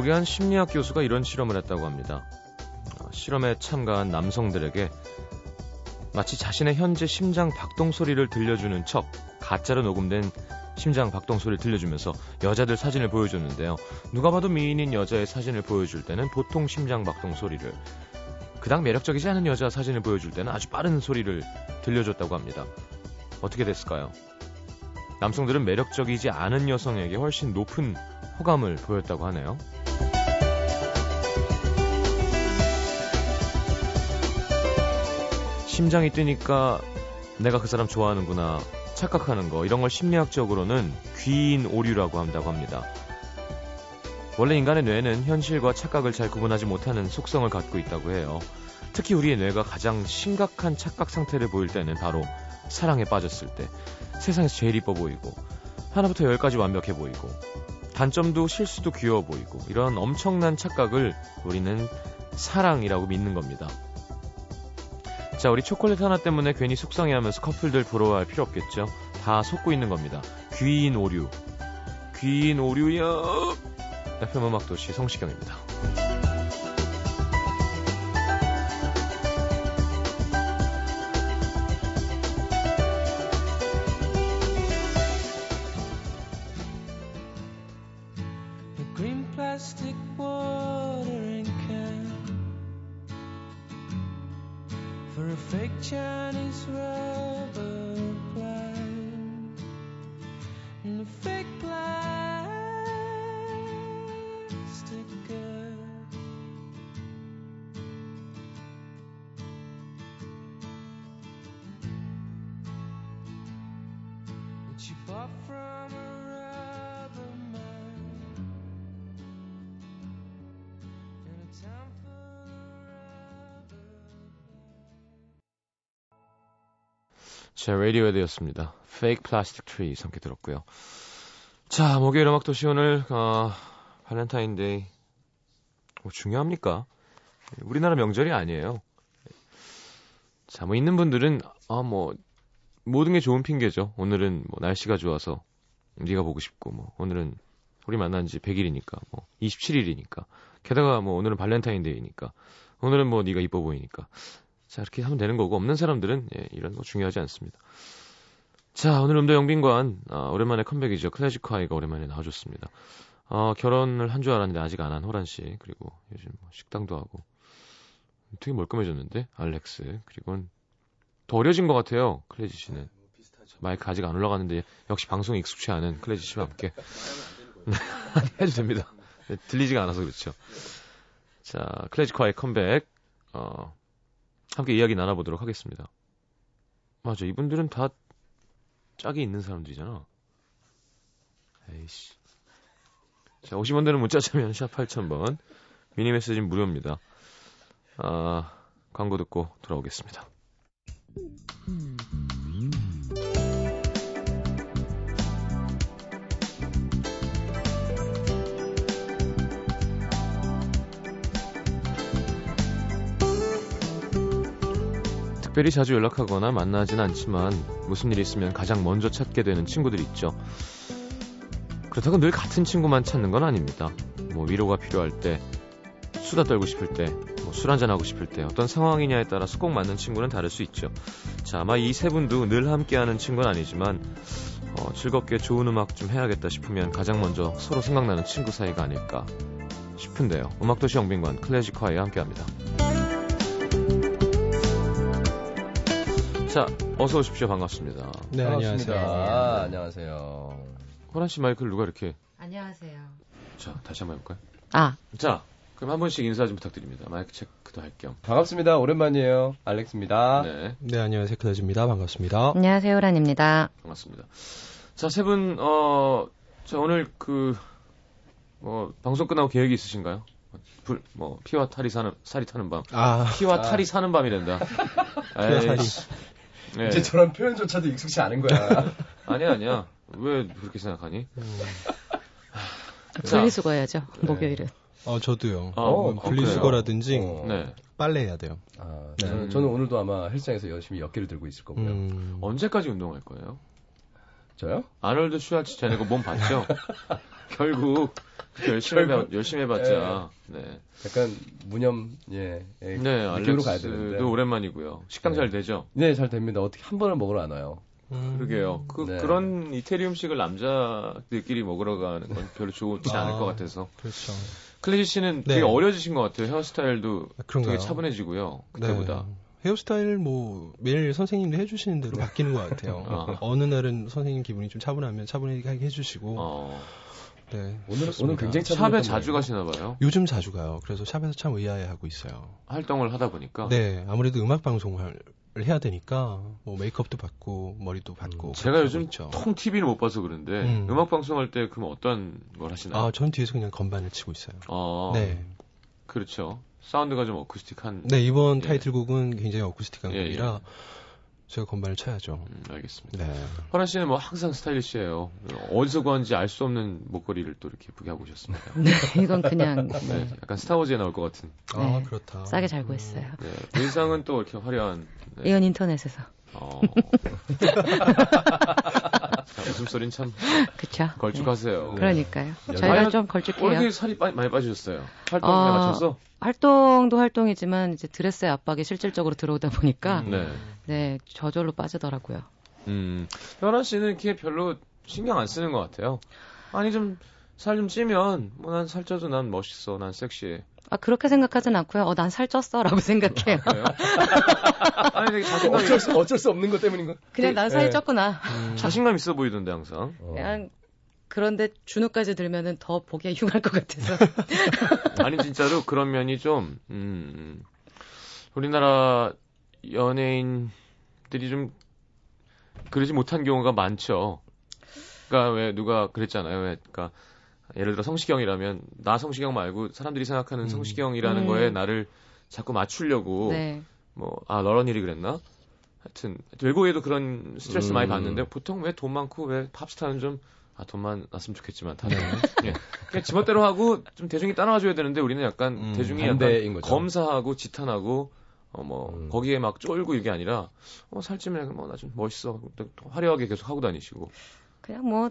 미국의 한 심리학 교수가 이런 실험을 했다고 합니다. 어, 실험에 참가한 남성들에게 마치 자신의 현재 심장 박동 소리를 들려주는 척 가짜로 녹음된 심장 박동 소리를 들려주면서 여자들 사진을 보여줬는데요. 누가 봐도 미인인 여자의 사진을 보여줄 때는 보통 심장 박동 소리를 그닥 매력적이지 않은 여자 사진을 보여줄 때는 아주 빠른 소리를 들려줬다고 합니다. 어떻게 됐을까요? 남성들은 매력적이지 않은 여성에게 훨씬 높은 호감을 보였다고 하네요. 심장이 뛰니까 내가 그 사람 좋아하는구나 착각하는 거 이런 걸 심리학적으로는 귀인 오류라고 한다고 합니다. 원래 인간의 뇌는 현실과 착각을 잘 구분하지 못하는 속성을 갖고 있다고 해요. 특히 우리의 뇌가 가장 심각한 착각 상태를 보일 때는 바로 사랑에 빠졌을 때 세상에서 제일 이뻐 보이고 하나부터 열까지 완벽해 보이고 단점도 실수도 귀여워 보이고 이런 엄청난 착각을 우리는 사랑이라고 믿는 겁니다. 자, 우리 초콜릿 하나 때문에 괜히 속상해하면서 커플들 부러워할 필요 없겠죠. 다 속고 있는 겁니다. 귀인 오류. 귀인 오류야. FM 음악도시 성시경입니다. 자, 라디오헤드였습니다. Fake Plastic Tree 함께 들었고요. 자, 목요일 음악 도시 오늘 어, 발렌타인데이 뭐 중요합니까? 우리나라 명절이 아니에요. 자, 뭐 있는 분들은 아 뭐 모든 게 좋은 핑계죠. 오늘은 뭐 날씨가 좋아서 네가 보고 싶고 뭐 오늘은 우리 만난 지 100일이니까 뭐 27일이니까 게다가 뭐 오늘은 발렌타인데이니까 오늘은 뭐 네가 이뻐 보이니까 자, 이렇게 하면 되는 거고, 없는 사람들은, 예, 이런 거 중요하지 않습니다. 자, 오늘 음도 영빈관, 아, 오랜만에 컴백이죠. 클래식 화이가 오랜만에 나와줬습니다. 어, 결혼을 한 줄 알았는데 아직 안 한 호란 씨, 그리고 요즘 뭐 식당도 하고, 되게 멀끔해졌는데, 알렉스, 그리고는 더 어려진 것 같아요, 클래지 씨는. 마이크 아직 안 올라갔는데, 역시 방송 익숙치 않은 클래지 씨와 함께. 해도 됩니다. 네, 들리지가 않아서 그렇죠. 자, 클래식 화이 컴백, 어, 함께 이야기 나눠보도록 하겠습니다. 맞아, 이분들은 다 짝이 있는 사람들이잖아. 에이씨. 자, 50원 되는 문자 참여는 샵 8000번. 미니 메시지는 무료입니다. 아, 광고 듣고 돌아오겠습니다. 특별히 자주 연락하거나 만나진 않지만 무슨 일이 있으면 가장 먼저 찾게 되는 친구들이 있죠. 그렇다고 늘 같은 친구만 찾는 건 아닙니다. 뭐 위로가 필요할 때, 수다 떨고 싶을 때, 뭐 술 한잔하고 싶을 때, 어떤 상황이냐에 따라서 꼭 맞는 친구는 다를 수 있죠. 자, 아마 이 세 분도 늘 함께하는 친구는 아니지만 어, 즐겁게 좋은 음악 좀 해야겠다 싶으면 가장 먼저 서로 생각나는 친구 사이가 아닐까 싶은데요. 음악도시 영빈관 클래식화에 함께합니다. 자, 어서 오십시오. 반갑습니다. 네, 반갑습니다. 안녕하세요. 아, 안녕하세요. 호란 씨 마이크를 누가 이렇게 안녕하세요. 자, 다시 한번 해볼까요? 아, 자, 그럼 한 번씩 인사 좀 부탁드립니다. 마이크 체크도 할 겸. 반갑습니다. 오랜만이에요. 알렉스입니다. 네, 네, 안녕하세요. 클라즈입니다. 반갑습니다. 안녕하세요. 호란입니다. 반갑습니다. 자, 세 분, 어, 자, 오늘 그, 뭐, 방송 끝나고 계획이 있으신가요? 불, 뭐, 피와 탈이 사는, 살이 타는 밤. 아, 피와 아. 탈이 사는 밤이 된다. 피와 탈이. 에이씨. 네. 이제 저런 표현조차도 익숙치 않은 거야. 아니야, 아니야. 왜 그렇게 생각하니? 자. 분리수거 해야죠. 목요일은. 어, 저도요. 아, 어, 음, 분리수거라든지 어. 네. 빨래 해야 돼요. 아, 네. 저는, 저는 오늘도 아마 헬스장에서 열심히 어깨를 들고 있을 거고요. 음, 언제까지 운동할 거예요? 저요? 아놀드 슈왈츠 쟤네 거 몸 봤죠? 결국 열심히 해봐, 열심히 해봤자 네. 약간 무념 예, 예 네, 느낌으로 가야 되는데. 알렉스도 오랜만이고요. 식당 네. 잘 되죠? 네, 잘 됩니다. 어떻게 한 번을 먹으러 안 와요? 음. 그러게요. 그, 네. 그런 이태리 음식을 남자들끼리 먹으러 가는 건 별로 좋지 않을 아. 것 같아서. 그렇죠. 클래시 씨는 네. 되게 어려지신 것 같아요. 헤어스타일도 아, 그런가요? 되게 차분해지고요. 그때보다. 네. 헤어스타일 뭐 매일 선생님도 해주시는 대로 바뀌는 것 같아요. 아. 어느 날은 선생님 기분이 좀 차분하면 차분하게 해주시고. 어, 네. 오늘. 오늘 굉장히 샵에 자주. 가시나 봐요. 요즘 자주 가요. 그래서 샵에서 참 의아해하고 있어요. 활동을 하다 보니까. 네, 아무래도 음악 방송을 해야 되니까 뭐 메이크업도 받고 머리도 받고. 음, 제가 요즘 있죠. 통 TV를 못 봐서 그런데 음. 음. 악 방송할 때 그럼 어떤 걸 하시나요? 아, 전 뒤에서 그냥 건반을 치고 있어요. 어, 네. 그렇죠. 사운드가 좀 어쿠스틱한. 네, 이번 예. 타이틀곡은 굉장히 어쿠스틱한 예, 곡이라 제가 건반을 쳐야죠. 음, 알겠습니다. 네. 허란 씨는 뭐 항상 스타일리시해요. 어디서 구한지 알 수 없는 목걸이를 또 이렇게 예쁘게 하고 오셨습니다. 네, 이건 그냥 네, 네, 약간 스타워즈에 나올 것 같은. 아, 네. 그렇다. 싸게 잘 구했어요. 네, 의상은 또 이렇게 화려한. 네. 이건 인터넷에서. 어. 자, 웃음소리는 참 그쵸? 걸쭉하세요. 네. 그러니까요. 네. 저희가 좀왜 걸쭉해요. 이렇게 살이 빠- 많이 빠지셨어요? 활동에 어, 맞춰서? 활동도 활동이지만 이제 드레스의 압박이 실질적으로 들어오다 보니까 네. 네 저절로 빠지더라고요. 음, 현아 씨는 이렇게 별로 신경 안 쓰는 것 같아요. 아니, 좀, 살 좀 찌면, 뭐, 난 살쪄도 난 멋있어, 난 섹시해. 아 그렇게 생각하진 않고요. 어 난 살쪘어라고 생각해요. 아 니, 되게 자신감, 어쩔 수 어쩔 수 없는 것 때문인 거. 그냥 난 살이 예. 쪘구나. 자신감 있어 보이던데, 항상. 어. 그냥 그런데 준우까지 들면은 더 보기가 흉할 것 같아서. 아니, 진짜로 그런 면이 좀, 음, 우리나라 연예인들이 좀, 그러지 못한 경우가 많죠. 그니까 왜 누가 그랬잖아요. 왜, 그니까, 예를 들어 성시경이라면, 나 성시경 말고 사람들이 생각하는 음. 성시경이라는 음. 거에 나를 자꾸 맞추려고, 네. 뭐, 아, 러런일이 그랬나? 하여튼, 외국에도 그런 스트레스 음. 많이 받는데, 보통 왜 돈 많고, 왜 팝스타는 좀, 아, 돈만 났으면 좋겠지만, 다들. 예. 그냥 지멋대로 하고, 좀 대중이 따라와줘야 되는데, 우리는 약간, 음, 대중이 약간 거죠. 검사하고, 지탄하고, 어, 뭐, 음. 거기에 막 쫄고 이게 아니라, 어, 살찌면, 뭐, 나 좀 멋있어. 또 화려하게 계속 하고 다니시고. 그냥 뭐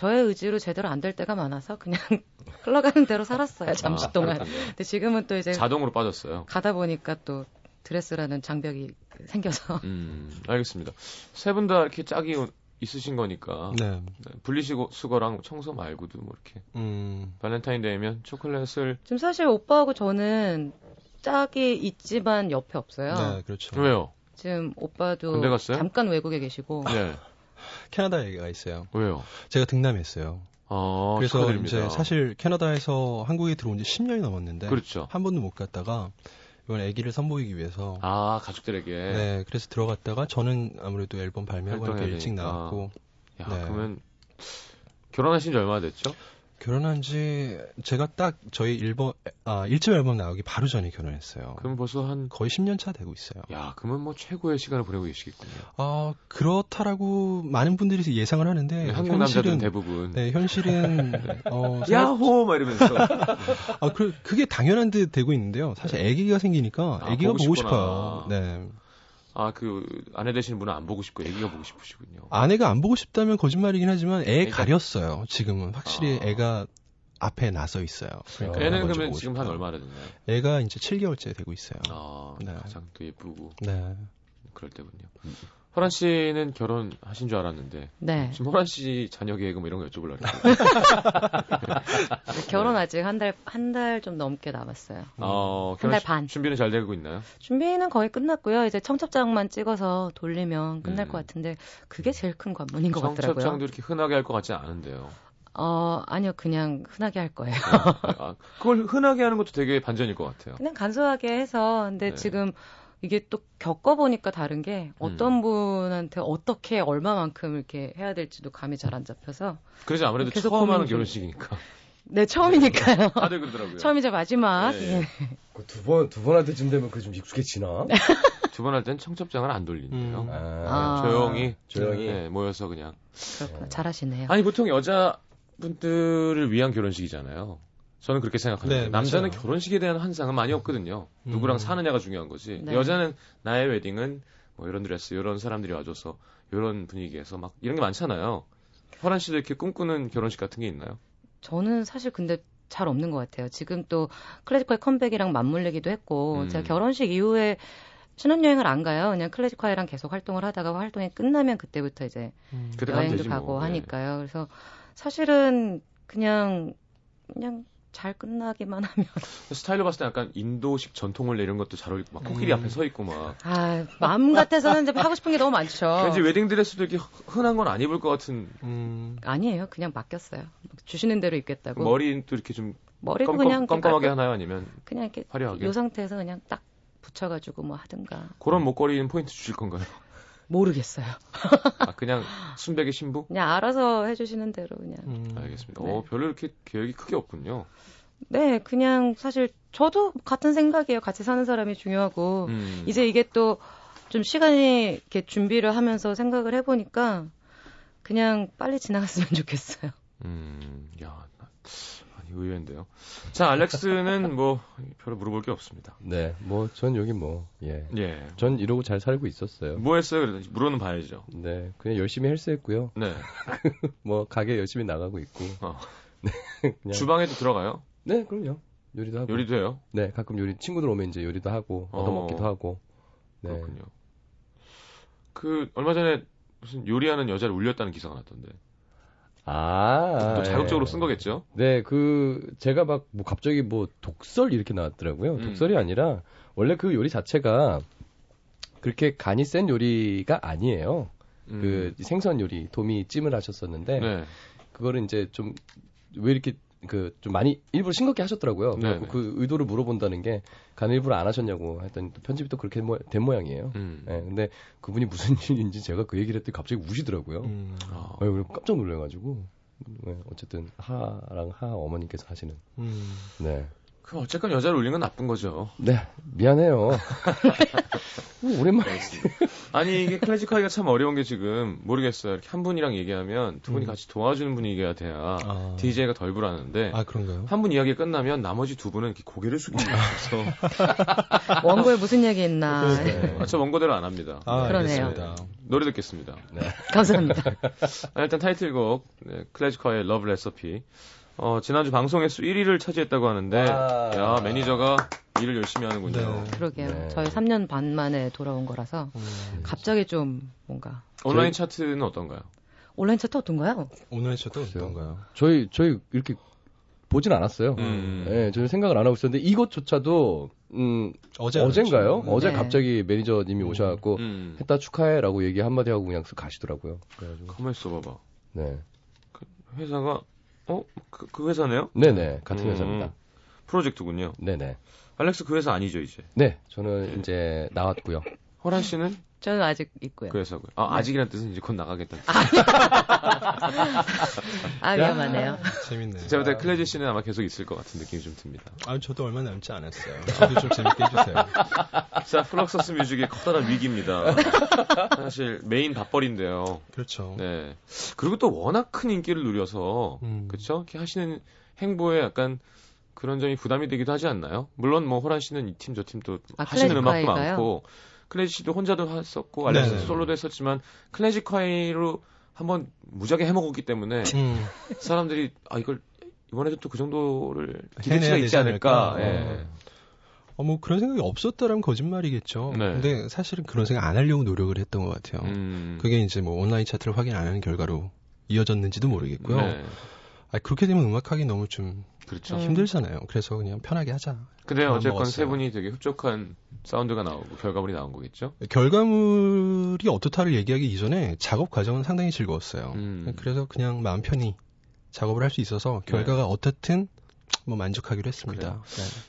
저의 의지로 제대로 안 될 때가 많아서 그냥 흘러가는 대로 살았어요 잠시 아, 동안. 그렇군요. 근데 지금은 또 이제 자동으로 빠졌어요. 가다 보니까 또 드레스라는 장벽이 생겨서 음, 알겠습니다. 세 분 다 이렇게 짝이 있으신 거니까. 네. 네, 분리수거, 수거랑 청소 말고도 뭐 이렇게. 음. 발렌타인데이면 초콜릿을 지금 사실 오빠하고 저는 짝이 있지만 옆에 없어요. 네, 그렇죠. 왜요? 지금 오빠도? 잠깐 외국에 계시고 네. 캐나다 얘기가 있어요. 왜요? 제가 등남했어요. 아, 그래서 축하드립니다. 이제 사실 캐나다에서 한국에 들어온 지 10년이 넘었는데 그렇죠. 한 번도 못 갔다가 이번 아기를 선보이기 위해서 아, 가족들에게. 네, 그래서 들어갔다가 저는 아무래도 앨범 발매하고 하니까 활동해야 일찍. 나왔고 야, 네. 그러면 결혼하신 지 얼마나 됐죠? 결혼한 지 제가 딱 저희 일본 아 1집 앨범 나오기 바로 전에 결혼했어요. 그럼 벌써 한 거의 10년 차 되고 있어요. 야, 그러면 뭐 최고의 시간을 보내고 계시겠군요. 아 그렇다라고 많은 분들이 예상을 하는데 네, 한국 남자들은 대부분 네, 현실은 어, 사- 야호 막 이러면서 아, 그, 그게 당연한 듯 되고 있는데요. 사실 아기가 생기니까 아, 아기가 보고. 싶어요. 네. 아, 그 아내 되시는 분은 안 보고 싶고 애기가 보고 싶으시군요. 아내가 안 보고 싶다면 거짓말이긴 하지만 애 애가- 가렸어요. 지금은 확실히 아. 애가 앞에 나서 있어요. 그러니까 애는 그러면 지금 싶다. 한 얼마나 됐나요? 애가 이제 7개월째 되고 있어요. 아, 네. 가장 또 예쁘고 네. 그럴 때군요. 호란 씨는 결혼하신 줄 알았는데 네 지금 호란 씨 자녀 계획 뭐 이런 거 여쭤보려고. 결혼 아직 한 달 한 달 좀 넘게 남았어요. 어, 한달 결혼 반. 준비는 잘 되고 있나요? 준비는 거의 끝났고요. 이제 청첩장만 찍어서 돌리면 끝날 음. 것 같은데 그게 제일 큰 관문인 것 같더라고요. 청첩장도 이렇게 흔하게 할 것 같지는 않은데요. 어 아니요 그냥 흔하게 할 거예요. 아, 그걸 흔하게 하는 것도 되게 반전일 것 같아요. 그냥 간소하게 해서 근데 네. 지금 이게 또 겪어보니까 다른 게 어떤 음. 분한테 어떻게 얼마만큼 이렇게 해야 될지도 감이 잘 안 잡혀서 그래서 아무래도 계속 처음 하는. 결혼식이니까 네 처음이니까요. 다들 그러더라고요. 처음이자 마지막. 네. 예. 그두 번, 두 번 할 때쯤 되면 그게 좀 익숙해지나? 두 번 할 땐 청첩장을 안 돌린대요. 음. 아. 조용히 조용히. 네, 모여서 그냥. 그렇구나. 잘하시네요. 아니 보통 여자분들을 위한 결혼식이잖아요. 저는 그렇게 생각하는데 네, 남자는 맞아요. 결혼식에 대한 환상은 많이 없거든요. 누구랑 음. 사느냐가 중요한 거지. 네. 여자는 나의 웨딩은 뭐 이런 드레스, 이런 사람들이 와줘서 이런 분위기에서 막 이런 게 많잖아요. 허란 씨도 이렇게 꿈꾸는 결혼식 같은 게 있나요? 저는 사실 근데 잘 없는 것 같아요. 지금 또 클래식화의 컴백이랑 맞물리기도 했고 음. 제가 결혼식 이후에 신혼여행을 안 가요. 그냥 클래식화이랑 계속 활동을 하다가 활동이 끝나면 그때부터 이제 음. 여행도 되지 가고 뭐. 예. 하니까요. 그래서 사실은 그냥 그냥 잘 끝나기만 하면 스타일로 봤을 때 약간 인도식 전통을 내는 것도 잘 어울리고 막 코끼리 음. 앞에 서 있고 막 아 마음 같아서는 이제 하고 싶은 게 너무 많죠. 왠지 웨딩 드레스도 이렇게 흔한 건 안 입을 것 같은 음. 아니에요. 그냥 맡겼어요. 주시는 대로 입겠다고. 머리도 이렇게 좀 머리도 껌껌, 그냥 이렇게 껌껌하게 깔끔- 하나요? 아니면 그냥 이렇게 화려하게? 요 상태에서 그냥 딱 붙여가지고 뭐 하든가 그런 목걸이는 포인트 주실 건가요? 모르겠어요. 아, 그냥 순백의 신부? 그냥 알아서 해주시는 대로 그냥. 음. 알겠습니다. 네. 어, 별로 이렇게 계획이 크게 없군요. 네, 그냥 사실 저도 같은 생각이에요. 같이 사는 사람이 중요하고 음. 이제 이게 또 좀 시간이 이렇게 준비를 하면서 생각을 해보니까 그냥 빨리 지나갔으면 좋겠어요. 음, 야, 의외인데요. 자, 알렉스는 뭐, 별로 물어볼 게 없습니다. 네, 뭐 전 여기 뭐 예, 예. 전 이러고 잘 살고 있었어요. 뭐 했어요? 그래도 물어는 봐야죠. 네, 그냥 열심히 헬스했고요. 네. 뭐 가게 열심히 나가고 있고. 어. 그냥 주방에도 들어가요? 네, 그럼요. 요리도 하고. 요리도 해요? 네, 가끔 요리 친구들 오면 이제 요리도 하고 얻어먹기도 어. 하고. 네. 그렇군요. 그, 얼마 전에 무슨 요리하는 여자를 울렸다는 기사가 났던데. 아, 또 자극적으로 예. 쓴 거겠죠? 네, 그 제가 막 뭐 갑자기 뭐 독설 이렇게 나왔더라고요. 음. 독설이 아니라 원래 그 요리 자체가 그렇게 간이 센 요리가 아니에요. 음. 그 생선 요리 도미 찜을 하셨었는데 네. 그거를 이제 좀 왜 이렇게 그 좀 많이 일부러 싱겁게 하셨더라고요. 네, 그래갖고 네. 그 의도를 물어본다는 게 간 일부러 안 하셨냐고 했더니 또 편집이 또 그렇게 모- 된 모양이에요. 음. 예, 근데 그분이 무슨 일인지 제가 그 얘기를 했더니 갑자기 우시더라고요. 음. 아, 어, 그래서 깜짝 놀라가지고 네, 어쨌든 하랑 하 어머니께서 하시는 음. 네. 그럼 어쨌건 여자를 울린 건 나쁜 거죠. 네, 미안해요. 뭐 오랜만에. 아니 이게 클래식하기가 참 어려운 게 지금 모르겠어요. 이렇게 한 분이랑 얘기하면 두 분이 음. 같이 도와주는 분위기가 돼야 아. DJ가 덜 불안한데 아, 그런가요? 한 분 이야기 끝나면 나머지 두 분은 이렇게 고개를 숙이고 있어서 원고에 무슨 얘기 했나. 네. 아, 저 원고대로 안 합니다. 아, 그러네요. 알겠습니다. 노래 듣겠습니다. 감사합니다. 아, 일단 타이틀곡 네, 클래지콰이의 Love Recipe. 어, 지난주 방송 횟수 1위를 차지했다고 하는데 와. 야 매니저가 일을 열심히 하는군요. 네. 그러게요. 네. 저희 3년 반 만에 돌아온 거라서 음. 갑자기 좀 뭔가 온라인 차트는 어떤가요? 온라인 차트 어떤가요? 저도 글쎄요. 어떤가요? 저희 저희 이렇게 보진 않았어요. 음. 네, 저는 생각을 안 하고 있었는데 이것조차도 음, 어제 어젠가요? 알았죠. 어제 네. 갑자기 매니저님이 음. 오셔갖고 음. 했다 축하해라고 얘기 한마디 하고 그냥 쓱 가시더라고요. 그래가지고 가만 있어 봐봐. 네, 회사가 어? 그, 그 회사네요? 네네 같은 음. 회사입니다. 프로젝트군요. 네네. 알렉스 그 회사 아니죠 이제. 네, 저는 이제 나왔고요. 호란 씨는 저는 아직 있고요. 그 회사고요. 아 네. 아직이란 뜻은 이제 곧 나가겠다. 아, 위험하네요. 재밌네요. 제가 볼때 클래지 씨는 아마 계속 있을 것 같은 느낌이 좀 듭니다. 아, 저도 얼마 남지 않았어요. 저도 좀 재밌게 해주세요. 자, 플럭서스 뮤직의 커다란 위기입니다. 사실 메인 밥벌인데요. 그렇죠. 네. 그리고 또 워낙 큰 인기를 누려서 음. 그렇죠? 이렇게 하시는 행보에 약간 그런 점이 부담이 되기도 하지 않나요? 물론 뭐 호란 씨는 이 팀 저팀또 아, 하시는 음악도? 많고 클래지 씨도 혼자도 했었고 알렉스 네네. 솔로도 했었지만 클래식화이로 한번 무지하게 해먹었기 때문에 음. 사람들이 아 이걸 이번에도 또 그 정도를 기대치가 있지 않을까. 않을까. 예. 어, 뭐 그런 생각이 없었다라면 거짓말이겠죠. 네. 근데 사실은 그런 생각 안 하려고 노력을 했던 것 같아요. 음. 그게 이제 뭐 온라인 차트를 확인 안 하는 결과로 이어졌는지도 모르겠고요. 네. 아, 그렇게 되면 음악하기 너무 좀 그렇죠. 음. 힘들잖아요. 그래서 그냥 편하게 하자. 근데 어쨌건 먹었어요. 세 분이 되게 흡족한 사운드가 나오고 결과물이 나온 거겠죠? 결과물이 어떻다를 얘기하기 이전에 작업 과정은 상당히 즐거웠어요. 음. 그래서 그냥 마음 편히 작업을 할 수 있어서 결과가 어떻든 뭐 만족하기로 했습니다.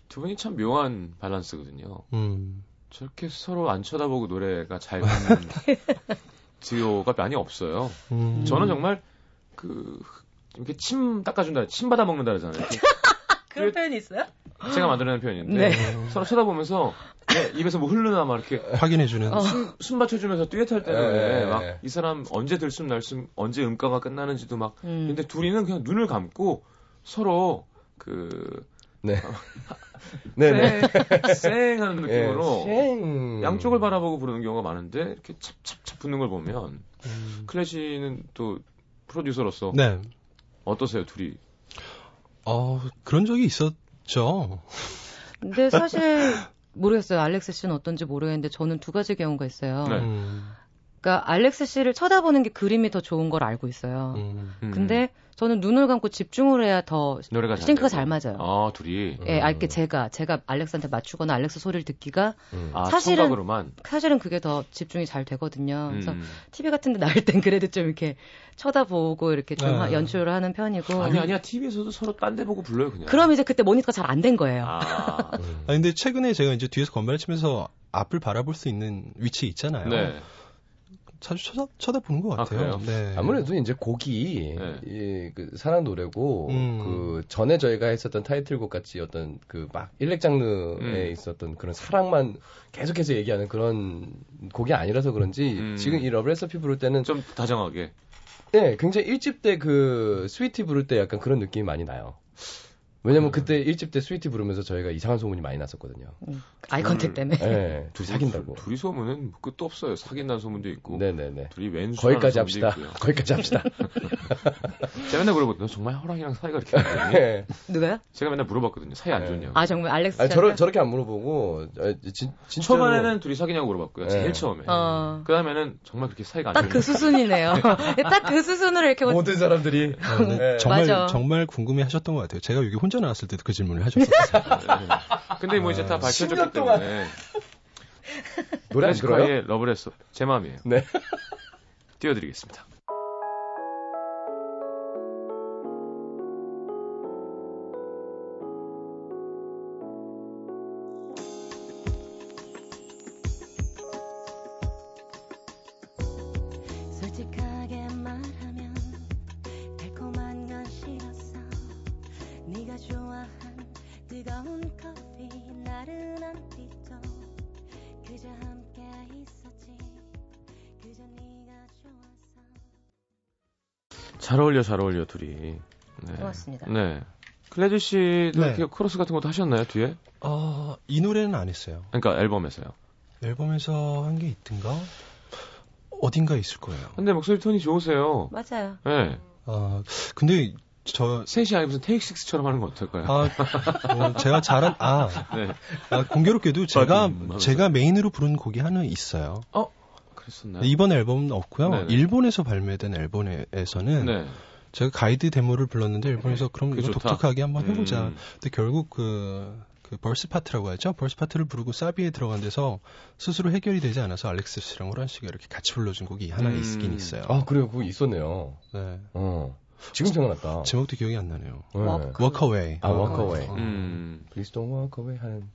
두 분이 참 묘한 밸런스거든요. 네. 음. 저렇게 서로 안 쳐다보고 노래가 잘 맞는 듀오가 많이 없어요. 음. 저는 정말 그 이렇게 침 닦아준다, 침 받아 먹는다 그러잖아요. 이렇게 그런 표현이 있어요? 제가 만들어낸 표현인데 네. 서로 쳐다보면서 네, 입에서 뭐 흐르나 막 이렇게 확인해주는. 어. 숨, 숨 맞춰주면서 듀엣할 때는 네, 왜 네, 막 네. 이 사람 언제 들숨 날숨 언제 음가가 끝나는지도 막 음. 근데 둘이는 그냥 눈을 감고 서로 그 네. 네네. 쌩 하는 느낌으로 예. 양쪽을 바라보고 부르는 경우가 많은데 이렇게 찹찹찹 붙는 걸 보면 음. 클래시는 또 프로듀서로서 네. 어떠세요 둘이? 어, 그런 적이 있었죠. 근데 사실 모르겠어요. 알렉스 씨는 어떤지 모르겠는데 저는 두 가지 경우가 있어요. 네. 음, 그러니까 알렉스 씨를 쳐다보는 게 그림이 더 좋은 걸 알고 있어요. 음. 음. 근데 저는 눈을 감고 집중을 해야 더 노래가 잘 싱크가. 잘 맞아요. 아, 둘이. 예, 알게 제가 제가 알렉스한테 맞추거나 알렉스 소리를 듣기가 음. 아, 사실은- 청각으로만. 사실은 그게 더 집중이 잘 되거든요. 그래서 음. TV 같은데 나올 땐 그래도 좀 이렇게 쳐다보고 이렇게 좀 네. 하- 연출을 하는 편이고. 아니, 아니야. TV에서도 서로 딴 데 보고 불러요, 그냥. 그럼 이제 그때 모니터가 잘 안 된 거예요. 아, 음. 아 근데 최근에 제가 이제 뒤에서 건반을 치면서 앞을 바라볼 수 있는 위치 있잖아요. 네. 자주 쳐다, 쳐다 보는 것 아, 같아요. 그래요? 네. 아무래도 이제 곡이 네. 이, 그 사랑 노래고 음. 그 전에 저희가 했었던 타이틀곡 같이 어떤 그 막 일렉 장르에 음. 있었던 그런 사랑만 계속해서 얘기하는 그런 곡이 아니라서 그런지 음. 지금 이 Love Recipe 부를 때는 좀 다정하게. 네, 굉장히 1집 때 그 Sweety 부를 때 약간 그런 느낌이 많이 나요. 왜냐면 음. 그때 1집 때 Sweety 부르면서 저희가 이상한 소문이 많이 났었거든요. 음, eye contact 때문에. 네, 둘이 사귄다고. 둘이 소문은 끝도 없어요. 사귄다는 소문도 있고. 네네네. 둘이 왼수 거기까지 합시다. 거기까지 합시다. 제가 맨날 물어보거든요. 정말 호란이랑 사이가 이렇게 안 좋니? 네. 누가요? 제가 맨날 물어봤거든요. 사이 안 네. 좋냐고. 아 정말 알렉스. 아니, 씨한테? 저러, 저렇게 안 물어보고, 어, 진, 진짜로. 초반에는 둘이 사귀냐고 물어봤고요. 제일 네. 처음에. 어. 그 다음에는 정말 그렇게 사이가 안딱 좋냐. 그 수순이네요. 딱 그 수순으로 이렇게 뭐- 모든 사람들이. 아, 근데 네. 정말 맞아. 정말 궁금해 하셨던 것 같아요. 제가 여기 혼자 나왔을 때도 그 질문을 하셨었어요. 네. 근데 뭐 이제 다 밝혀졌기 10년 동안. 때문에. 노래 안 들어요? 러브레소. 제 마음이에요. 네. 띄워드리겠습니다. 어울려, 잘 어울려, 둘이. 네. 고맙습니다. 네. 클래지 씨도 네. 이렇게 코러스 같은 것도 하셨나요, 뒤에? 어, 이 노래는 안 했어요. 그러니까 앨범에서요. 앨범에서 한 게 있든가? 어딘가 있을 거예요. 근데 목소리 톤이 좋으세요. 맞아요. 네. 아, 근데 저 셋이 아니 무슨 Take Six처럼 하는 거 어떨까요? 아, 뭐 제가 잘한 아, 네. 아, 공교롭게도 제가 맞음, 제가 메인으로 부른 곡이 하나 있어요. 그랬었나요? 근데 이번 앨범은 없고요. 네네. 일본에서 발매된 앨범에서는 네. 제가 가이드 데모를 불렀는데 일본에서 그럼 그게 이거 좋다. 독특하게 한번 해보자. 음. 근데 결국 그, 그 verse 파트라고 하죠. verse 파트를 부르고 사비에 들어간 데서 스스로 해결이 되지 않아서 알렉스 씨랑 호란 씨가 이렇게 같이 불러준 곡이 하나 음. 있긴 있어요. 아, 그래요. 그거 있었네요. 네. 어. 지금 생각났다. 제목도 기억이 안 나네요. 네. Wa- Walk Away. 아, Walk Away. 어. 음. Please don't walk away 하는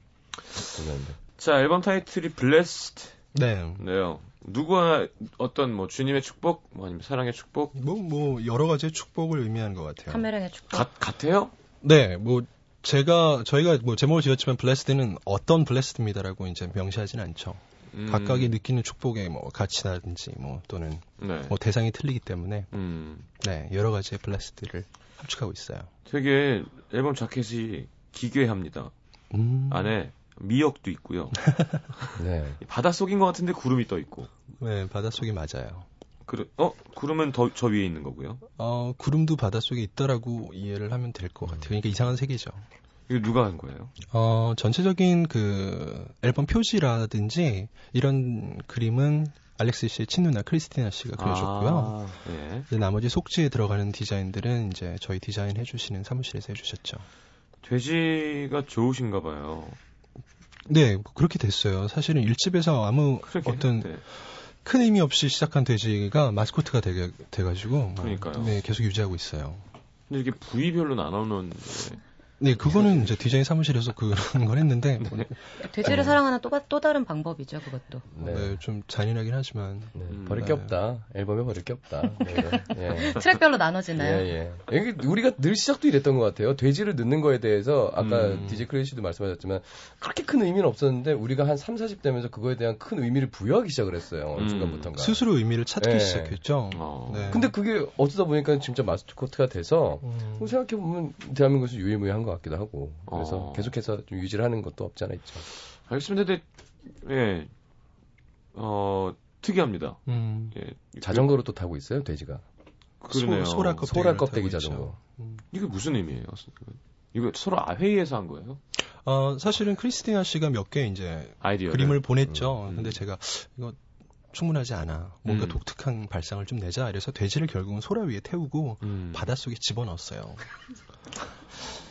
노래인데. 자, 앨범 타이틀이 Blessed. 네. 네요. 누구와 어떤 뭐 주님의 축복, 뭐 아니면 사랑의 축복 뭐, 뭐, 여러 가지의 축복을 의미하는 것 같아요. 카메라의 축복. 같, 같아요? 네, 뭐, 제가, 저희가 뭐 제목을 지었지만 Blessed는 어떤 Blessed입니다라고 이제 명시하진 않죠. 음. 각각이 느끼는 축복의 뭐 가치라든지 뭐 또는 네. 뭐 대상이 틀리기 때문에 음. 네, 여러 가지의 Blessed를 함축하고 있어요. 되게 앨범 자켓이 기괴합니다. 음. 안에 미역도 있고요. 네. 바닷속인 것 같은데 구름이 떠 있고. 네, 바닷속이 맞아요. 그, 어? 구름은 더, 저 위에 있는 거고요. 어, 구름도 바닷속에 있다라고 이해를 하면 될 것 같아요. 그러니까 이상한 세계죠. 이거 누가 한 거예요? 어, 전체적인 그 앨범 표지라든지 이런 그림은 알렉스 씨의 친누나 크리스티나 씨가 그려줬고요. 아, 예. 이제 나머지 속지에 들어가는 디자인들은 이제 저희 디자인 해주시는 사무실에서 해주셨죠. 돼지가 좋으신가 봐요. 네, 뭐 그렇게 됐어요. 사실은 일집에서 아무 그렇게. 어떤 네. 큰 의미 없이 시작한 돼지가 마스코트가 되게, 돼가지고 막, 그러니까요. 네, 계속 유지하고 있어요. 근데 이렇게 부위별로 나눠놓은 네, 그거는 이제 디자인 사무실에서 그런 걸 했는데 뭐, 돼지를 사랑하는 또, 또 다른 방법이죠, 그것도. 네. 네, 좀 잔인하긴 하지만 네. 음, 버릴 네. 게 없다. 앨범에 버릴 게 없다. 네, 이런. 예. 트랙별로 나눠지나요? 예, 예. 이게 우리가 늘 시작도 이랬던 것 같아요. 돼지를 넣는 거에 대해서 아까 음. DJ 클래시도 말씀하셨지만 그렇게 큰 의미는 없었는데 우리가 한 3, 40 되면서 그거에 대한 큰 의미를 부여하기 시작을 했어요. 어느 음. 순간부터인가. 스스로 의미를 찾기 네. 시작했죠. 어. 네. 근데 그게 어쩌다 보니까 진짜 마스코트가 돼서 음, 뭐 생각해보면 대한민국에서 유일무이한 것 같기도 하고 그래서 어. 계속해서 좀 유지를 하는 것도 없지 않아 있죠. 알겠습니다. 근데, 예, 어, 특이합니다. 음, 예. 자전거로 또 타고 있어요 돼지가. 그, 그러네요. 소, 소라 껍데기 소라 껍데기 자전거. 이게 무슨 의미예요? 이거 서로 아- 회의해서 한 거예요? 어, 사실은 크리스티나 씨가 몇 개 이제 아이디어. 그림을 보냈죠. 음. 근데 제가 이거 충분하지 않아. 뭔가 음. 독특한 발상을 좀 내자. 이래서 돼지를 결국은 소라 위에 태우고 음. 바닷속에 집어넣었어요.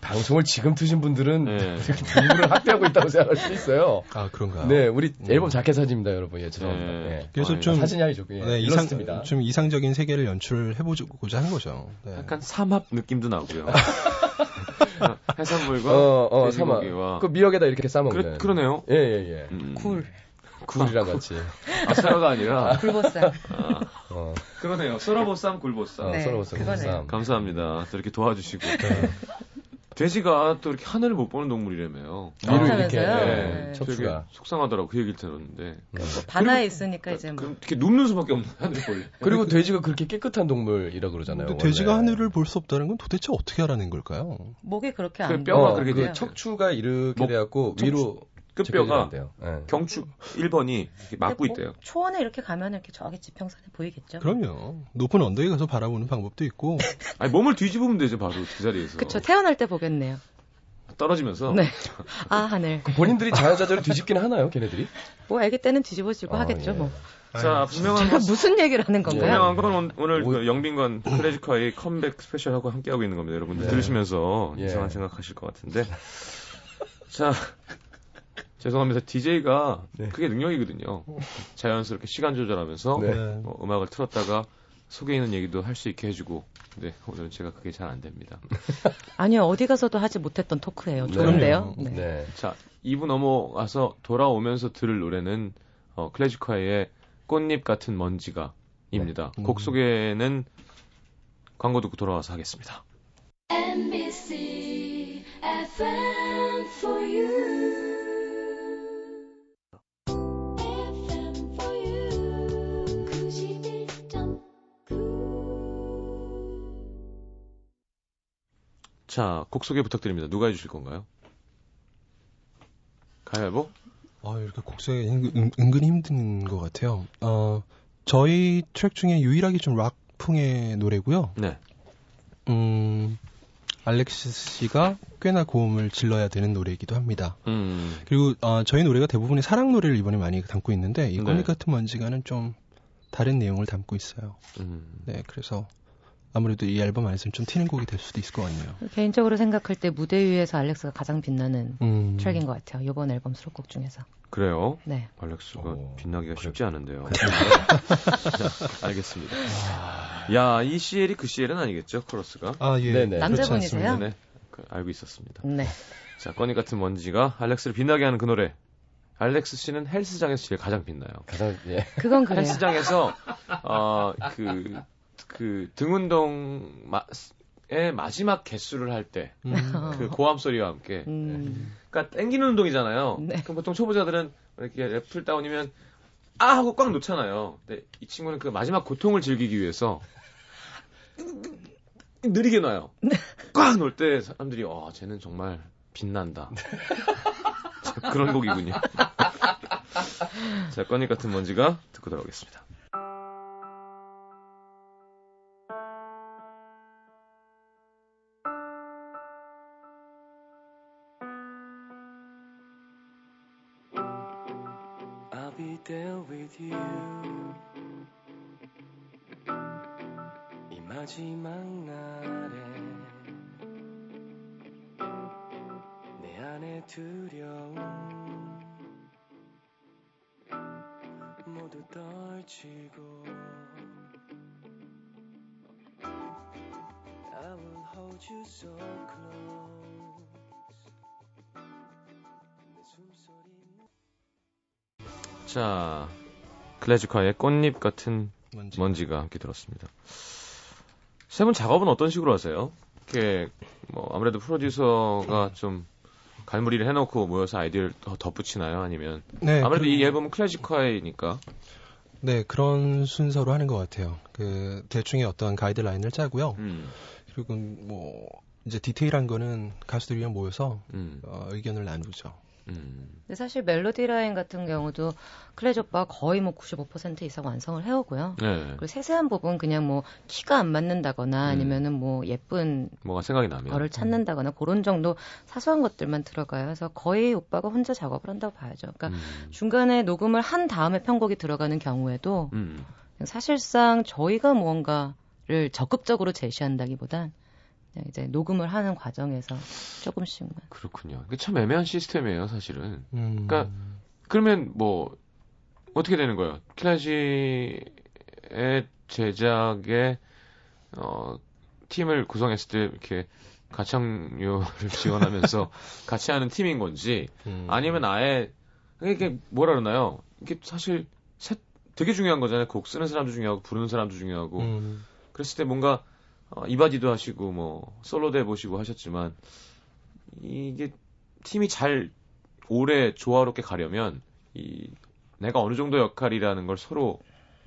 방송을 지금 트신 분들은 네. 동물을 학대하고 있다고 생각할 수 있어요. 아, 그런가요? 네, 우리 음. 앨범 자켓 사진입니다, 여러분. 예, 죄송합니다. 네. 예. 그래서 아, 좀 사진이 아니죠. 예. 네, 이상, 일러스트입니다. 좀 이상적인 세계를 연출해보고자 한 거죠. 네. 약간 삼합 느낌도 나고요. 해산물과 어, 어. 돼지고기와 그 미역에다 이렇게 싸먹는. 그래, 그러네요. 예, 예, 예. 음. 굴, 굴이랑 같이. 아, 사라가 아니라 굴보쌈. 아, 어, 그러네요. 썰어보쌈, 굴보쌈. 어, 네, 서러웠어. 그거네요. 감사합니다. 또 이렇게 도와주시고. 돼지가 또 이렇게 하늘을 못 보는 동물이라며요. 위로 이렇게 그렇다면서요? 예, 네. 척추가. 속상하더라고 그 얘기를 들었는데. 뭐 바다에 있으니까 이제 뭐. 그럼 이렇게 눕는 수밖에 없는 하늘 볼래. 그리고 돼지가 그렇게 깨끗한 동물이라 그러잖아요. 근데 돼지가 원래. 하늘을 볼 수 없다는 건 도대체 어떻게 하라는 걸까요? 목이 그렇게 그안 뼈가 어, 그렇게 그 돼요. 척추가 이렇게 목, 돼갖고 척추, 위로 끝뼈가 돼요. 예. 경축 1번이 이렇게 막고 뭐 있대요. 초원에 이렇게 가면 이렇게 저기 지평선에 보이겠죠. 그럼요. 높은 언덕에 가서 바라보는 방법도 있고. 아니 몸을 뒤집으면 되죠 바로 그 자리에서. 그쵸 태어날 때 보겠네요. 떨어지면서. 네. 아 하늘. 본인들이 자연자재로 뒤집긴 하나요, 걔네들이? 뭐 아기 때는 뒤집어지고 아, 하겠죠 예. 뭐. 자 분명한 제가 건 무슨 얘기를 하는 건가요? 분명한 건 온- 오늘 뭐- 그 영빈관 클래식화의 컴백 스페셜하고 함께하고 있는 겁니다. 여러분들 네. 들으시면서 예. 이상한 생각하실 것 같은데. 자, 죄송합니다. DJ가 네. 그게 능력이거든요. 자연스럽게 시간 조절하면서 네. 네. 뭐 음악을 틀었다가 속에 있는 얘기도 할 수 있게 해주고. 근데 오늘은 제가 그게 잘 안 됩니다. 아니요 어디 가서도 하지 못했던 토크예요. 네. 좋은데요. 그럼요. 네. 네. 자, 2부 넘어가서 돌아오면서 들을 노래는 어, 클래식화의 꽃잎 같은 먼지가 입니다. 네. 곡 음. 소개는 광고 듣고 돌아와서 하겠습니다. MBC 자, 곡 소개 부탁드립니다. 누가 해주실 건가요? 가위바위보? 아, 이렇게 곡소리 은, 은, 은근히 힘든 것 같아요. 어, 저희 트랙 중에 유일하게 좀 락풍의 노래고요. 네. 음, 알렉시스 씨가 꽤나 고음을 질러야 되는 노래이기도 합니다. 음, 그리고 어, 저희 노래가 대부분이 사랑 노래를 이번에 많이 담고 있는데 이 네. 꽃잎 같은 먼지가는 좀 다른 내용을 담고 있어요. 음. 네, 그래서 아무래도 이 앨범 안에서는 좀 튀는 곡이 될 수도 있을 것 같네요. 개인적으로 생각할 때 무대 위에서 알렉스가 가장 빛나는 음, 트랙인 것 같아요. 이번 앨범 수록곡 중에서. 그래요? 네. 알렉스가 오, 빛나기가 그래. 쉽지 않은데요. 자, 알겠습니다. 야, 이 CL이 그 CL은 아니겠죠? 코러스가? 아, 예. 네네. 남자분이세요? 않습니다. 네, 그, 알고 있었습니다. 네. 자, 꺼니 같은 먼지가 알렉스를 빛나게 하는 그 노래. 알렉스 씨는 헬스장에서 제일 가장 빛나요. 가장, 예. 그건 그래요. 헬스장에서 어, 그, 그 등운동의 마지막 개수를 할 때그 음, 고함 소리와 함께 음. 그러니까 땡기는 운동이잖아요. 네. 그럼 보통 초보자들은 이렇게 랩풀 다운이면 아 하고 꽉 놓잖아요. 근데 이 친구는 그 마지막 고통을 즐기기 위해서 느리게 놔요. 꽉 놓을 때 사람들이 와 쟤는 정말 빛난다. 자, 그런 곡이군요. 자, 꺼니 같은 먼지가 듣고 돌아오겠습니다. 클래식화의 꽃잎 같은 먼지. 먼지가 함께 들었습니다. 세 분 작업은 어떤 식으로 하세요? 이렇게 뭐 아무래도 프로듀서가 좀 갈무리를 해놓고 모여서 아이디어를 더 덧붙이나요? 아니면 네, 아무래도 그- 이 앨범은 클래식화이니까 네, 그런 순서로 하는 것 같아요. 그 대충의 어떤 가이드라인을 짜고요. 음, 그리고 뭐 이제 디테일한 거는 가수들이랑 모여서 음, 어, 의견을 나누죠. 음. 근데 사실 멜로디 라인 같은 경우도 클래지 오빠가 거의 뭐 95% 이상 완성을 해오고요. 네. 그리고 세세한 부분 그냥 뭐 키가 안 맞는다거나 음. 아니면은 뭐 예쁜 뭐가 생각이 나면. 거를 찾는다거나 그런 정도 사소한 것들만 들어가요. 그래서 거의 오빠가 혼자 작업을 한다고 봐야죠. 그러니까 음. 중간에 녹음을 한 다음에 편곡이 들어가는 경우에도 음. 사실상 저희가 무언가를 적극적으로 제시한다기보단 이제 녹음을 하는 과정에서 조금씩만. 그렇군요. 참 애매한 시스템이에요, 사실은. 음. 그러니까 그러면 뭐 어떻게 되는 거예요? 클래지의 제작에 어 팀을 구성했을 때 이렇게 가창료를 지원하면서 같이 하는 팀인 건지 음. 아니면 아예 이게 뭐라 그러나요? 이게 사실 셋 되게 중요한 거잖아요. 곡 쓰는 사람도 중요하고 부르는 사람도 중요하고 음. 그랬을 때 뭔가 어, 이바디도 하시고 뭐 솔로도 해보시고 하셨지만 이게 팀이 잘 오래 조화롭게 가려면 이 내가 어느 정도 역할이라는 걸 서로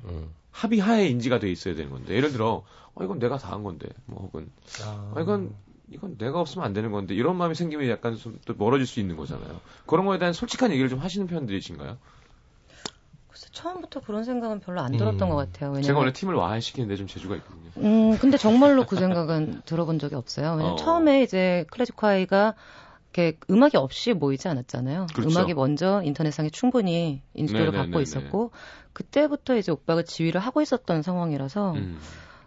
음. 합의하에 인지가 돼 있어야 되는 건데 예를 들어 어 이건 내가 다 한 건데 뭐 혹은 아. 어, 이건 이건 내가 없으면 안 되는 건데 이런 마음이 생기면 약간 좀 또 멀어질 수 있는 거잖아요. 그런 거에 대한 솔직한 얘기를 좀 하시는 편들이신가요? 처음부터 그런 생각은 별로 안 들었던 음. 것 같아요. 왜냐면 제가 원래 팀을 와해시키는데 좀 재주가 있거든요. 음, 근데 정말로 그 생각은 들어본 적이 없어요. 왜냐면 어. 처음에 이제 클래식화이가 이렇게 음악이 없이 모이지 않았잖아요. 그렇죠. 음악이 먼저 인터넷상에 충분히 인지도를 네네네네. 갖고 있었고 그때부터 이제 오빠가 지휘를 하고 있었던 상황이라서 음.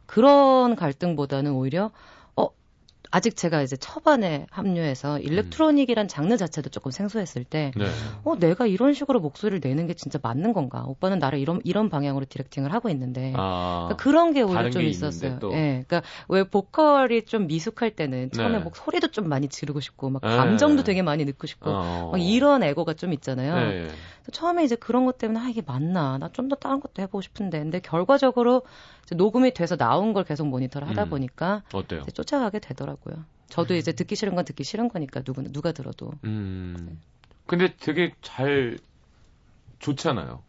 그런 갈등보다는 오히려 어 아직 제가 이제 초반에 합류해서 일렉트로닉이란 장르 자체도 조금 생소했을 때 네. 어, 내가 이런 식으로 목소리를 내는 게 진짜 맞는 건가? 오빠는 나를 이런, 이런 방향으로 디렉팅을 하고 있는데. 아. 그러니까 그런 게 오히려 좀 게 있었어요. 예. 그러니까 왜 보컬이 좀 미숙할 때는 처음에 네. 목 소리도 좀 많이 지르고 싶고 막 네. 감정도 되게 많이 넣고 싶고 어. 막 이런 애고가 좀 있잖아요. 네. 그래서 처음에 이제 그런 것 때문에 아 이게 맞나? 나 좀 더 다른 것도 해보고 싶은데. 근데 결과적으로 이제 녹음이 돼서 나온 걸 계속 모니터를 하다 음. 보니까 어때요? 이제 쫓아가게 되더라고요. 저도 이제 듣기 싫은 건 듣기 싫은 거니까 누구 누가 들어도. 음. 근데 되게 잘 좋잖아요.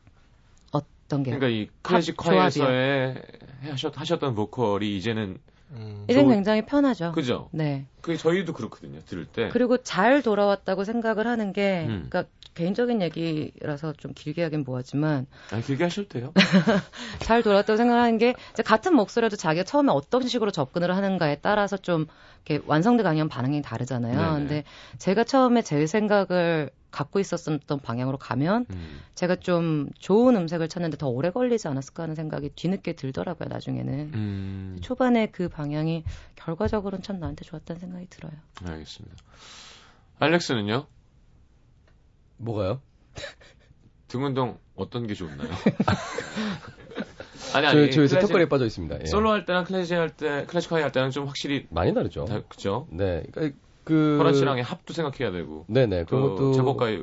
어떤 게 그러니까 이 합- 클래식 화에서의 하셨, 하셨던 보컬이 이제는 음. 이젠 좋- 굉장히 편하죠. 그죠? 네. 그 저희도 그렇거든요. 들을 때. 그리고 잘 돌아왔다고 생각을 하는 게, 음. 그러니까 개인적인 얘기라서 좀 길게 하긴 뭐하지만 아니 길게 하셔도 돼요. 잘 돌아왔다고 생각하는 게 이제 같은 목소리라도 자기가 처음에 어떤 식으로 접근을 하는가에 따라서 좀 이렇게 완성돼 가면 반응이 다르잖아요. 네네. 근데 제가 처음에 제 생각을 갖고 있었던 방향으로 가면 음. 제가 좀 좋은 음색을 찾는데 더 오래 걸리지 않았을까 하는 생각이 뒤늦게 들더라고요. 나중에는 음. 초반에 그 방향이 결과적으로는 참 나한테 좋았다는 생각이 들어요. 알겠습니다. 알렉스는요? 뭐가요? 등 운동 어떤 게 좋나요? 아니 아니. 저, 저 요새 턱걸이에 빠져 있습니다. 예. 솔로 할 때랑 클래지 할 때, 클래지콰이 할 때랑 좀 확실히 많이 다르죠. 다, 그죠? 네, 그러니까 그 호란 씨랑의 합도 생각해야 되고. 네네 그런 그 것도 작곡가의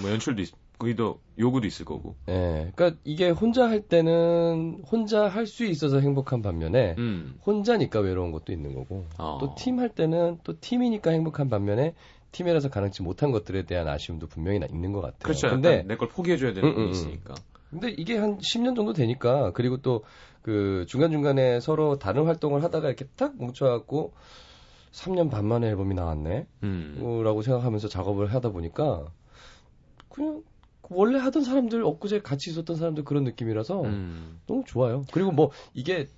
뭐 연출도 있, 의도 요구도 있을 거고. 예, 그러니까 이게 혼자 할 때는 혼자 할 수 있어서 행복한 반면에 음. 혼자니까 외로운 것도 있는 거고 어. 또팀 할 때는 또 팀이니까 행복한 반면에 팀이라서 가능치 못한 것들에 대한 아쉬움도 분명히 나- 있는 것 같아요. 그렇죠. 근데 내 걸 포기해 줘야 되는 음, 게 음, 음. 있으니까. 근데 이게 한 10년 정도 되니까 그리고 또 그 중간중간에 서로 다른 활동을 하다가 이렇게 딱 뭉쳐 갖고 3년 반 만에 앨범이 나왔네 음. 어, 라고 생각하면서 작업을 하다 보니까 그냥 원래 하던 사람들 엊그제 같이 있었던 사람들 그런 느낌이라서 음. 너무 좋아요. 그리고 뭐 이게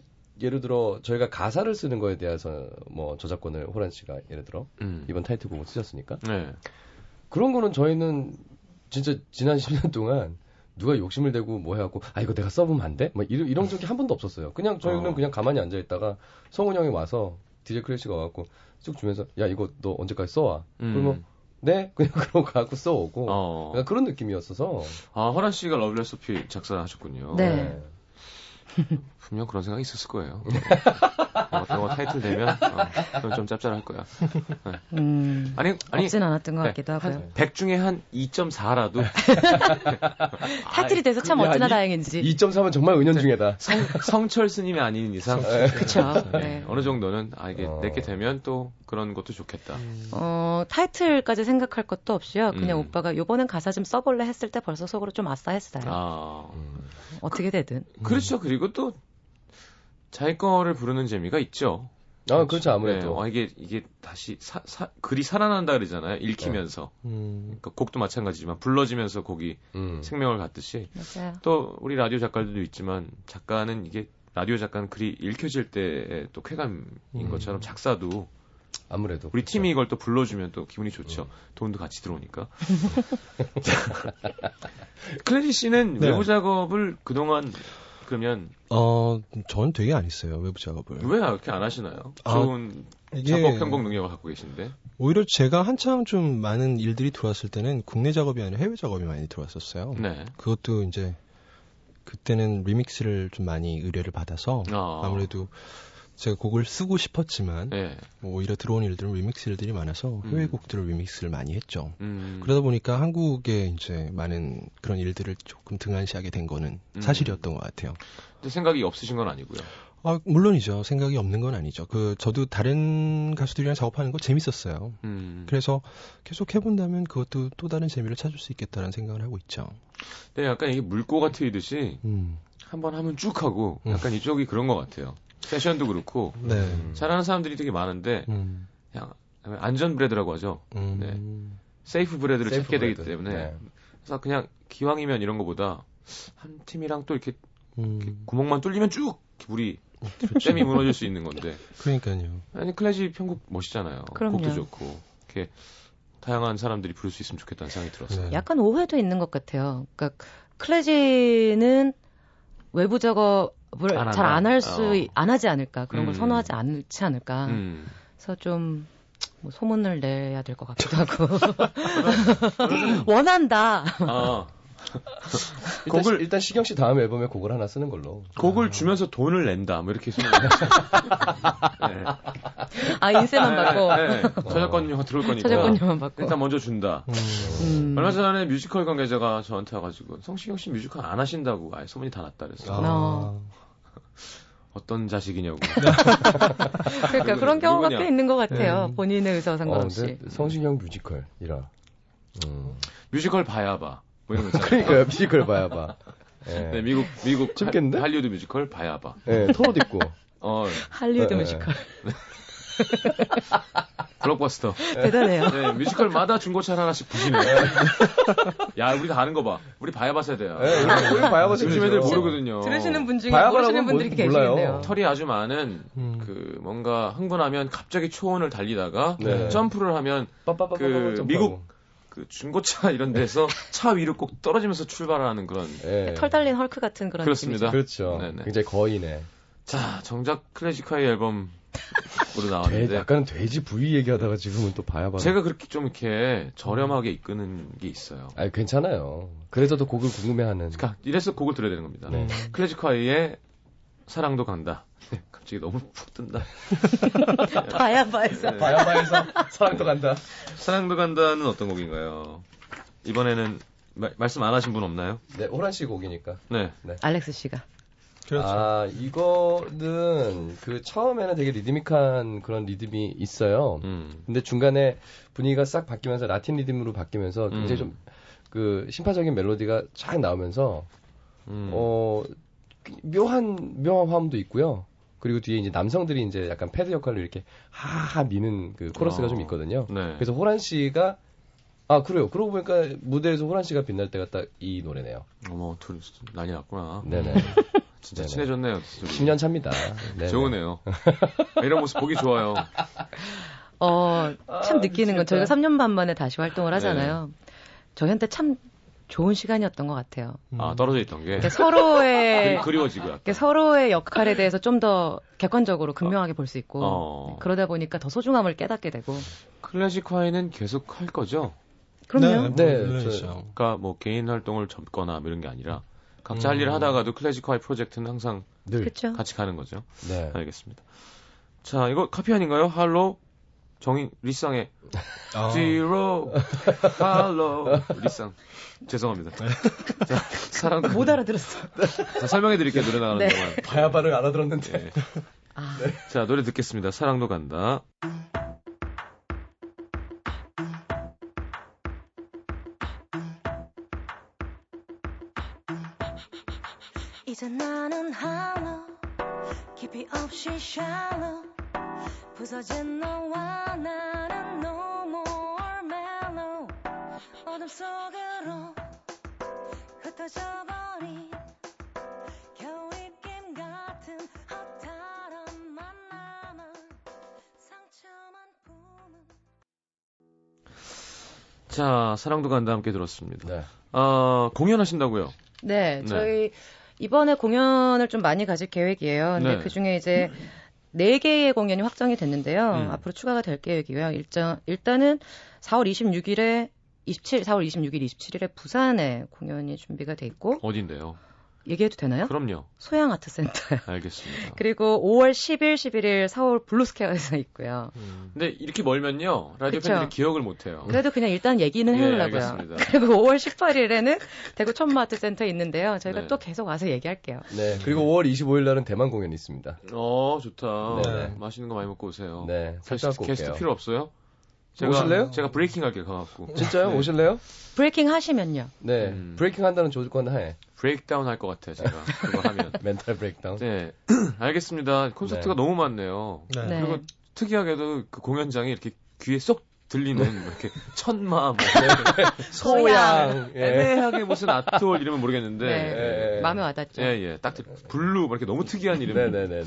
예를 들어 저희가 가사를 쓰는 거에 대해서 뭐 저작권을 호란 씨가 예를 들어 음. 이번 타이틀곡을 쓰셨으니까 네. 그런 거는 저희는 진짜 지난 10년 동안 누가 욕심을 내고 뭐 해갖고 아 이거 내가 써보면 안 돼? 막 이런, 이런 적이 한 번도 없었어요. 그냥 저희는 어. 그냥 가만히 앉아 있다가 성훈 형이 와서 DJ 클래지가 와갖고 쭉 주면서 야 이거 너 언제까지 써와? 음. 그러면 네 그냥 그러고 갖고 써오고 어. 약간 그런 느낌이었어서 아, 호란 씨가 Love Recipe 작사하셨군요. 네. 분명 그런 생각이 있었을 거예요. 영화, 영화 타이틀 되면 어, 그건 좀 짭짤할 거야. 음, 아니, 아니. 없진 않았던 것 네, 같기도 하고요. 한 100 중에 한 2.4라도 타이틀이 돼서 참 야, 어찌나 이- 다행인지. 2.3은 정말 은연중에다. 성, 성철 스님이 아닌 이상 그쵸. 네, 네. 어느 정도는 아 이게 어. 내게 되면 또 그런 것도 좋겠다. 어, 타이틀까지 생각할 것도 없이요. 그냥 음. 오빠가 요번엔 가사 좀 써볼래 했을 때 벌써 속으로 좀 아싸했어요. 아 어떻게 되든. 그렇죠. 그리고 또 자기 거를 부르는 재미가 있죠. 아, 그렇죠, 아무래도. 네, 아, 이게 이게 다시 사, 사- 글이 살아난다 그러잖아요. 읽히면서. 음, 그러니까 곡도 마찬가지지만 불러지면서 곡이 음. 생명을 갖듯이 맞아요. 또 우리 라디오 작가들도 있지만 작가는 이게 라디오 작가는 글이 읽혀질 때또 쾌감인 음. 것처럼 작사도 아무래도. 우리 그렇죠. 팀이 이걸 또 불러주면 또 기분이 좋죠. 돈도 같이 들어오니까. 클래리 씨는 네. 외부 작업을 그동안 그러면 어, 저는 되게 안 했어요 외부 작업을. 왜 그렇게 안 하시나요? 아, 좋은 작업 편곡 능력을 갖고 계신데. 오히려 제가 한참 좀 많은 일들이 들어왔을 때는 국내 작업이 아니라 해외 작업이 많이 들어왔었어요. 네. 그것도 이제 그때는 리믹스를 좀 많이 의뢰를 받아서 아. 아무래도 제가 곡을 쓰고 싶었지만 네. 뭐 오히려 들어온 일들은 리믹스 일들이 많아서 음. 해외 곡들을 리믹스를 많이 했죠. 음. 그러다 보니까 한국에 이제 많은 그런 일들을 조금 등한시하게 된 거는 음. 사실이었던 것 같아요. 근데 생각이 없으신 건 아니고요. 아, 물론이죠. 생각이 없는 건 아니죠. 그 저도 다른 가수들이랑 작업하는 거 재밌었어요. 음. 그래서 계속 해본다면 그것도 또 다른 재미를 찾을 수 있겠다는 생각을 하고 있죠. 근데 약간 이게 물고가 트이듯이 음, 한번 하면 쭉 하고 음. 약간 이쪽이 그런 것 같아요. 세션도 그렇고 네. 잘하는 사람들이 되게 많은데 음, 그냥 안전 bread라고 하죠. 음, 네. safe bread를 safe 찾게 되기 bread. 때문에 네. 그래서 그냥 기왕이면 이런 거보다 한 팀이랑 또 이렇게 음, 구멍만 뚫리면 쭉 그렇죠. 댐이 무너질 수 있는 건데 그러니까요. 아니 클래식 편곡 멋있잖아요. 그럼요. 곡도 좋고 이렇게 다양한 사람들이 부를 수 있으면 좋겠다는 생각이 들었어요. 네. 약간 오해도 있는 것 같아요. 그러니까 클래지는 외부 작업 을안 잘? 안 할 수안 어. 하지 않을까 그런 걸 음. 선호하지 않지 않을까. 음. 그래서 좀 뭐 소문을 내야 될 것 같기도 하고 원한다. 아, 일단, 곡을- 시- 일단 시경 씨 다음 앨범에 곡을 하나 쓰는 걸로. 곡을 주면서 돈을 낸다. 뭐 이렇게 소문. 네. 아 인세만 받고 네, 네. 저작권료가 들어올 거니까. 저작권료만 받고. 일단 먼저 준다. 음, 음. 얼마 전에 뮤지컬 관계자가 저한테 와가지고 성시경 씨 뮤지컬 안 하신다고 아예 소문이 다 났다 그랬어. 아, 어. 어떤 자식이냐고. 그러니까 그런 경우가 누구냐? 꽤 있는 것 같아요. 네. 본인의 의사와 어, 상관없이. 근데 성시경 뮤지컬이라. 음. 뮤지컬 봐야 봐. 뭐 이런 거. 그러니까요, 뮤지컬 봐야 봐. 예. 네, 미국 미국 재밌겠는데? 할- 할리우드 뮤지컬 봐야 봐. 예, 토롯 있고. 어, 할리우드 네, 뮤지컬 블록버스터. 대단해요. 네, 뮤지컬마다 중고차 하나씩 부시네. 야, 우리 다 아는 거 봐. 우리 봐야봐 세대야. 예, 우리 봐 요즘. 애들 모르거든요. 들으시는 분 중에 모르시는 분들이 뭔지 몰라요. 계시겠네요. 털이 아주 많은 음. 그 뭔가 흥분하면 갑자기 초원을 달리다가 네. 점프를 하면 그. 미국 그 중고차 이런 데서 차 위로 꼭 떨어지면서 출발하는 그런. 예. 털 달린 헐크 같은 그런 그렇습니다. 그렇죠. 네네. 굉장히 거인의. 자, 정작 클래식화의 앨범 으로 돼, 나왔는데 약간은 돼지 부위 얘기하다가 지금은 또 봐야 봐. 제가 그렇게 좀 이렇게 저렴하게 이끄는 게 있어요. 아 괜찮아요. 그래서도 곡을 궁금해하는. 그러니까 이래서 곡을 들어야 되는 겁니다. 네. 클래식화의 사랑도 간다. 갑자기 너무 푹 뜬다. 바야바에서 네. 바야바에서 사랑도 간다. 사랑도 간다는 어떤 곡인가요? 이번에는 마- 말씀 안 하신 분 없나요? 네, 호란 씨 곡이니까. 네. 알렉스 씨가 그렇죠. 아, 이거는 그 처음에는 되게 리드믹한 그런 리듬이 있어요. 음. 근데 중간에 분위기가 싹 바뀌면서 라틴 리듬으로 바뀌면서 굉장히 음. 좀그 심파적인 멜로디가 쫙 나오면서 음. 어 묘한 묘한 화음도 있고요. 그리고 뒤에 이제 남성들이 이제 약간 패드 역할로 이렇게 하하 미는 그 코러스가 어. 좀 있거든요. 네. 그래서 호란 씨가 아 그래요. 그러고 보니까 무대에서 호란 씨가 빛날 때가 딱 이 노래네요. 어머, 둘 난리 났구나. 네네. 진짜 네네. 친해졌네요. 둘이. 10년 차입니다. 네네. 좋으네요. 이런 모습 보기 좋아요. 어, 참 아, 느끼는 건 저희가 3년 반 만에 다시 활동을 하잖아요. 네. 저희한테 참 좋은 시간이었던 것 같아요. 아, 떨어져 있던 게. 그러니까 서로의 그리, 그리워지고. 그러니까 서로의 역할에 대해서 좀 더 객관적으로 극명하게 볼 수 있고 어. 그러다 보니까 더 소중함을 깨닫게 되고 클래식화에는 계속 할 거죠? 그럼요. 네, 네, 물론이죠. 그러니까 뭐 개인 활동을 접거나 뭐 이런 게 아니라 각자 음. 할 일을 하다가도 클래식화의 프로젝트는 항상 늘. 그렇죠. 같이 가는 거죠. 네. 알겠습니다. 자, 이거 카피 아닌가요? 할로 정인 리쌍의 아, 지로 할로 리쌍 죄송합니다. 자, 사랑 못 알아들었어. 자, 설명해 드릴게요. 노래 나가는 네. 동안. 바야바를 알아들었는데. 예. 아, 자, 노래 듣겠습니다. 사랑도 간다. 깊이 없이 shallow 부서진 너와 나는 no more mellow 어둠 속으로 흩어져버린 겨울입김 같은 허탈한 만남은 상처만 품은 자, 사랑도 간다 함께 들었습니다. 네. 아, 공연하신다고요? 네, 네. 저희 이번에 공연을 좀 많이 가질 계획이에요. 근데 네. 그 중에 이제 네 개의 공연이 확정이 됐는데요. 음. 앞으로 추가가 될 계획이고요. 일단 일단은 4월 26일에 27, 4월 26일, 27일에 부산에 공연이 준비가 돼 있고 어딘데요? 얘기해도 되나요? 그럼요. 소향 아트 센터요. 알겠습니다. 그리고 5월 10일, 11일 서울 블루스퀘어에서 있고요. 근데 이렇게 멀면요. 라디오 그쵸. 팬들이 기억을 못 해요. 그래도 그냥 일단 얘기는 예, 해보려고요. 알겠습니다. 그리고 5월 18일에는 대구 천마 아트 센터에 있는데요. 저희가 네. 또 계속 와서 얘기할게요. 네. 그리고 5월 25일 날은 대만 공연이 있습니다. 어, 좋다. 네. 맛있는 거 많이 먹고 오세요. 네. 살짝 게스트, 게스트. 필요 없어요? 제가, 오실래요? 제가 breaking 할게요, 가갖고. 진짜요? 네. 오실래요? breaking 하시면요. 네. 음. breaking 한다는 조건 하에. breakdown 할 것 같아요, 제가. 그거 하면. mental breakdown. 네. 알겠습니다. 콘서트가 네. 너무 많네요. 네. 네. 그리고 특이하게도 그 공연장이 이렇게 귀에 쏙 들리는 뭐 이렇게 천마 뭐 소향. 예. 애매하게 무슨 아트홀 이름은 모르겠는데 네. 예. 마음에 와닿죠. 예, 예. 딱 들- 블루 뭐 이렇게 너무 특이한 이름. 네네네네.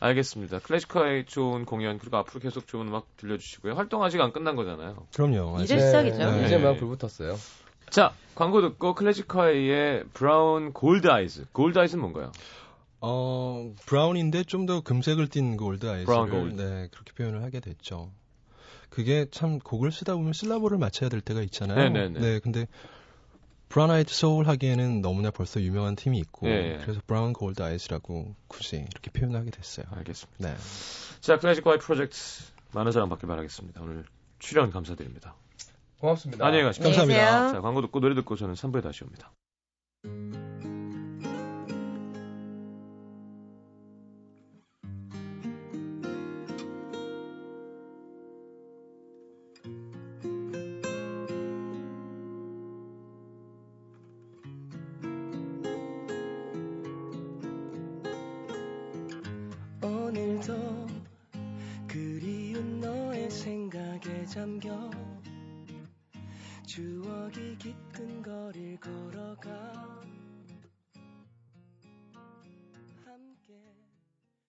알겠습니다. 클래지콰이 좋은 공연 그리고 앞으로 계속 좋은 음악 들려주시고요. 활동 아직 안 끝난 거잖아요. 그럼요. 이제. 시작이죠. 네. 이제 네. 막 불붙었어요. 자, 광고 듣고 클래지콰이의 Brown Gold Eyes. Gold Eyes는 뭔가요? 어, brown인데 좀 더 금색을 띤 gold brown eyes를 gold. 네, 그렇게 표현을 하게 됐죠. 그게 참 곡을 쓰다 보면 syllable을 맞춰야 될 때가 있잖아요. 네네네. 네, 근데 브라운 아이드 소울 하기에는 너무나 벌써 유명한 팀이 있고 예, 예. 그래서 Brown Gold Eyes라고 굳이 이렇게 표현하게 됐어요. 알겠습니다. 네. 자, 클래지콰이 프로젝트 많은 사랑 받길 바라겠습니다. 오늘 출연 감사드립니다. 고맙습니다. 안녕히 가십시오. 감사합니다. 자, 광고 듣고 노래 듣고 저는 3부에 다시 옵니다.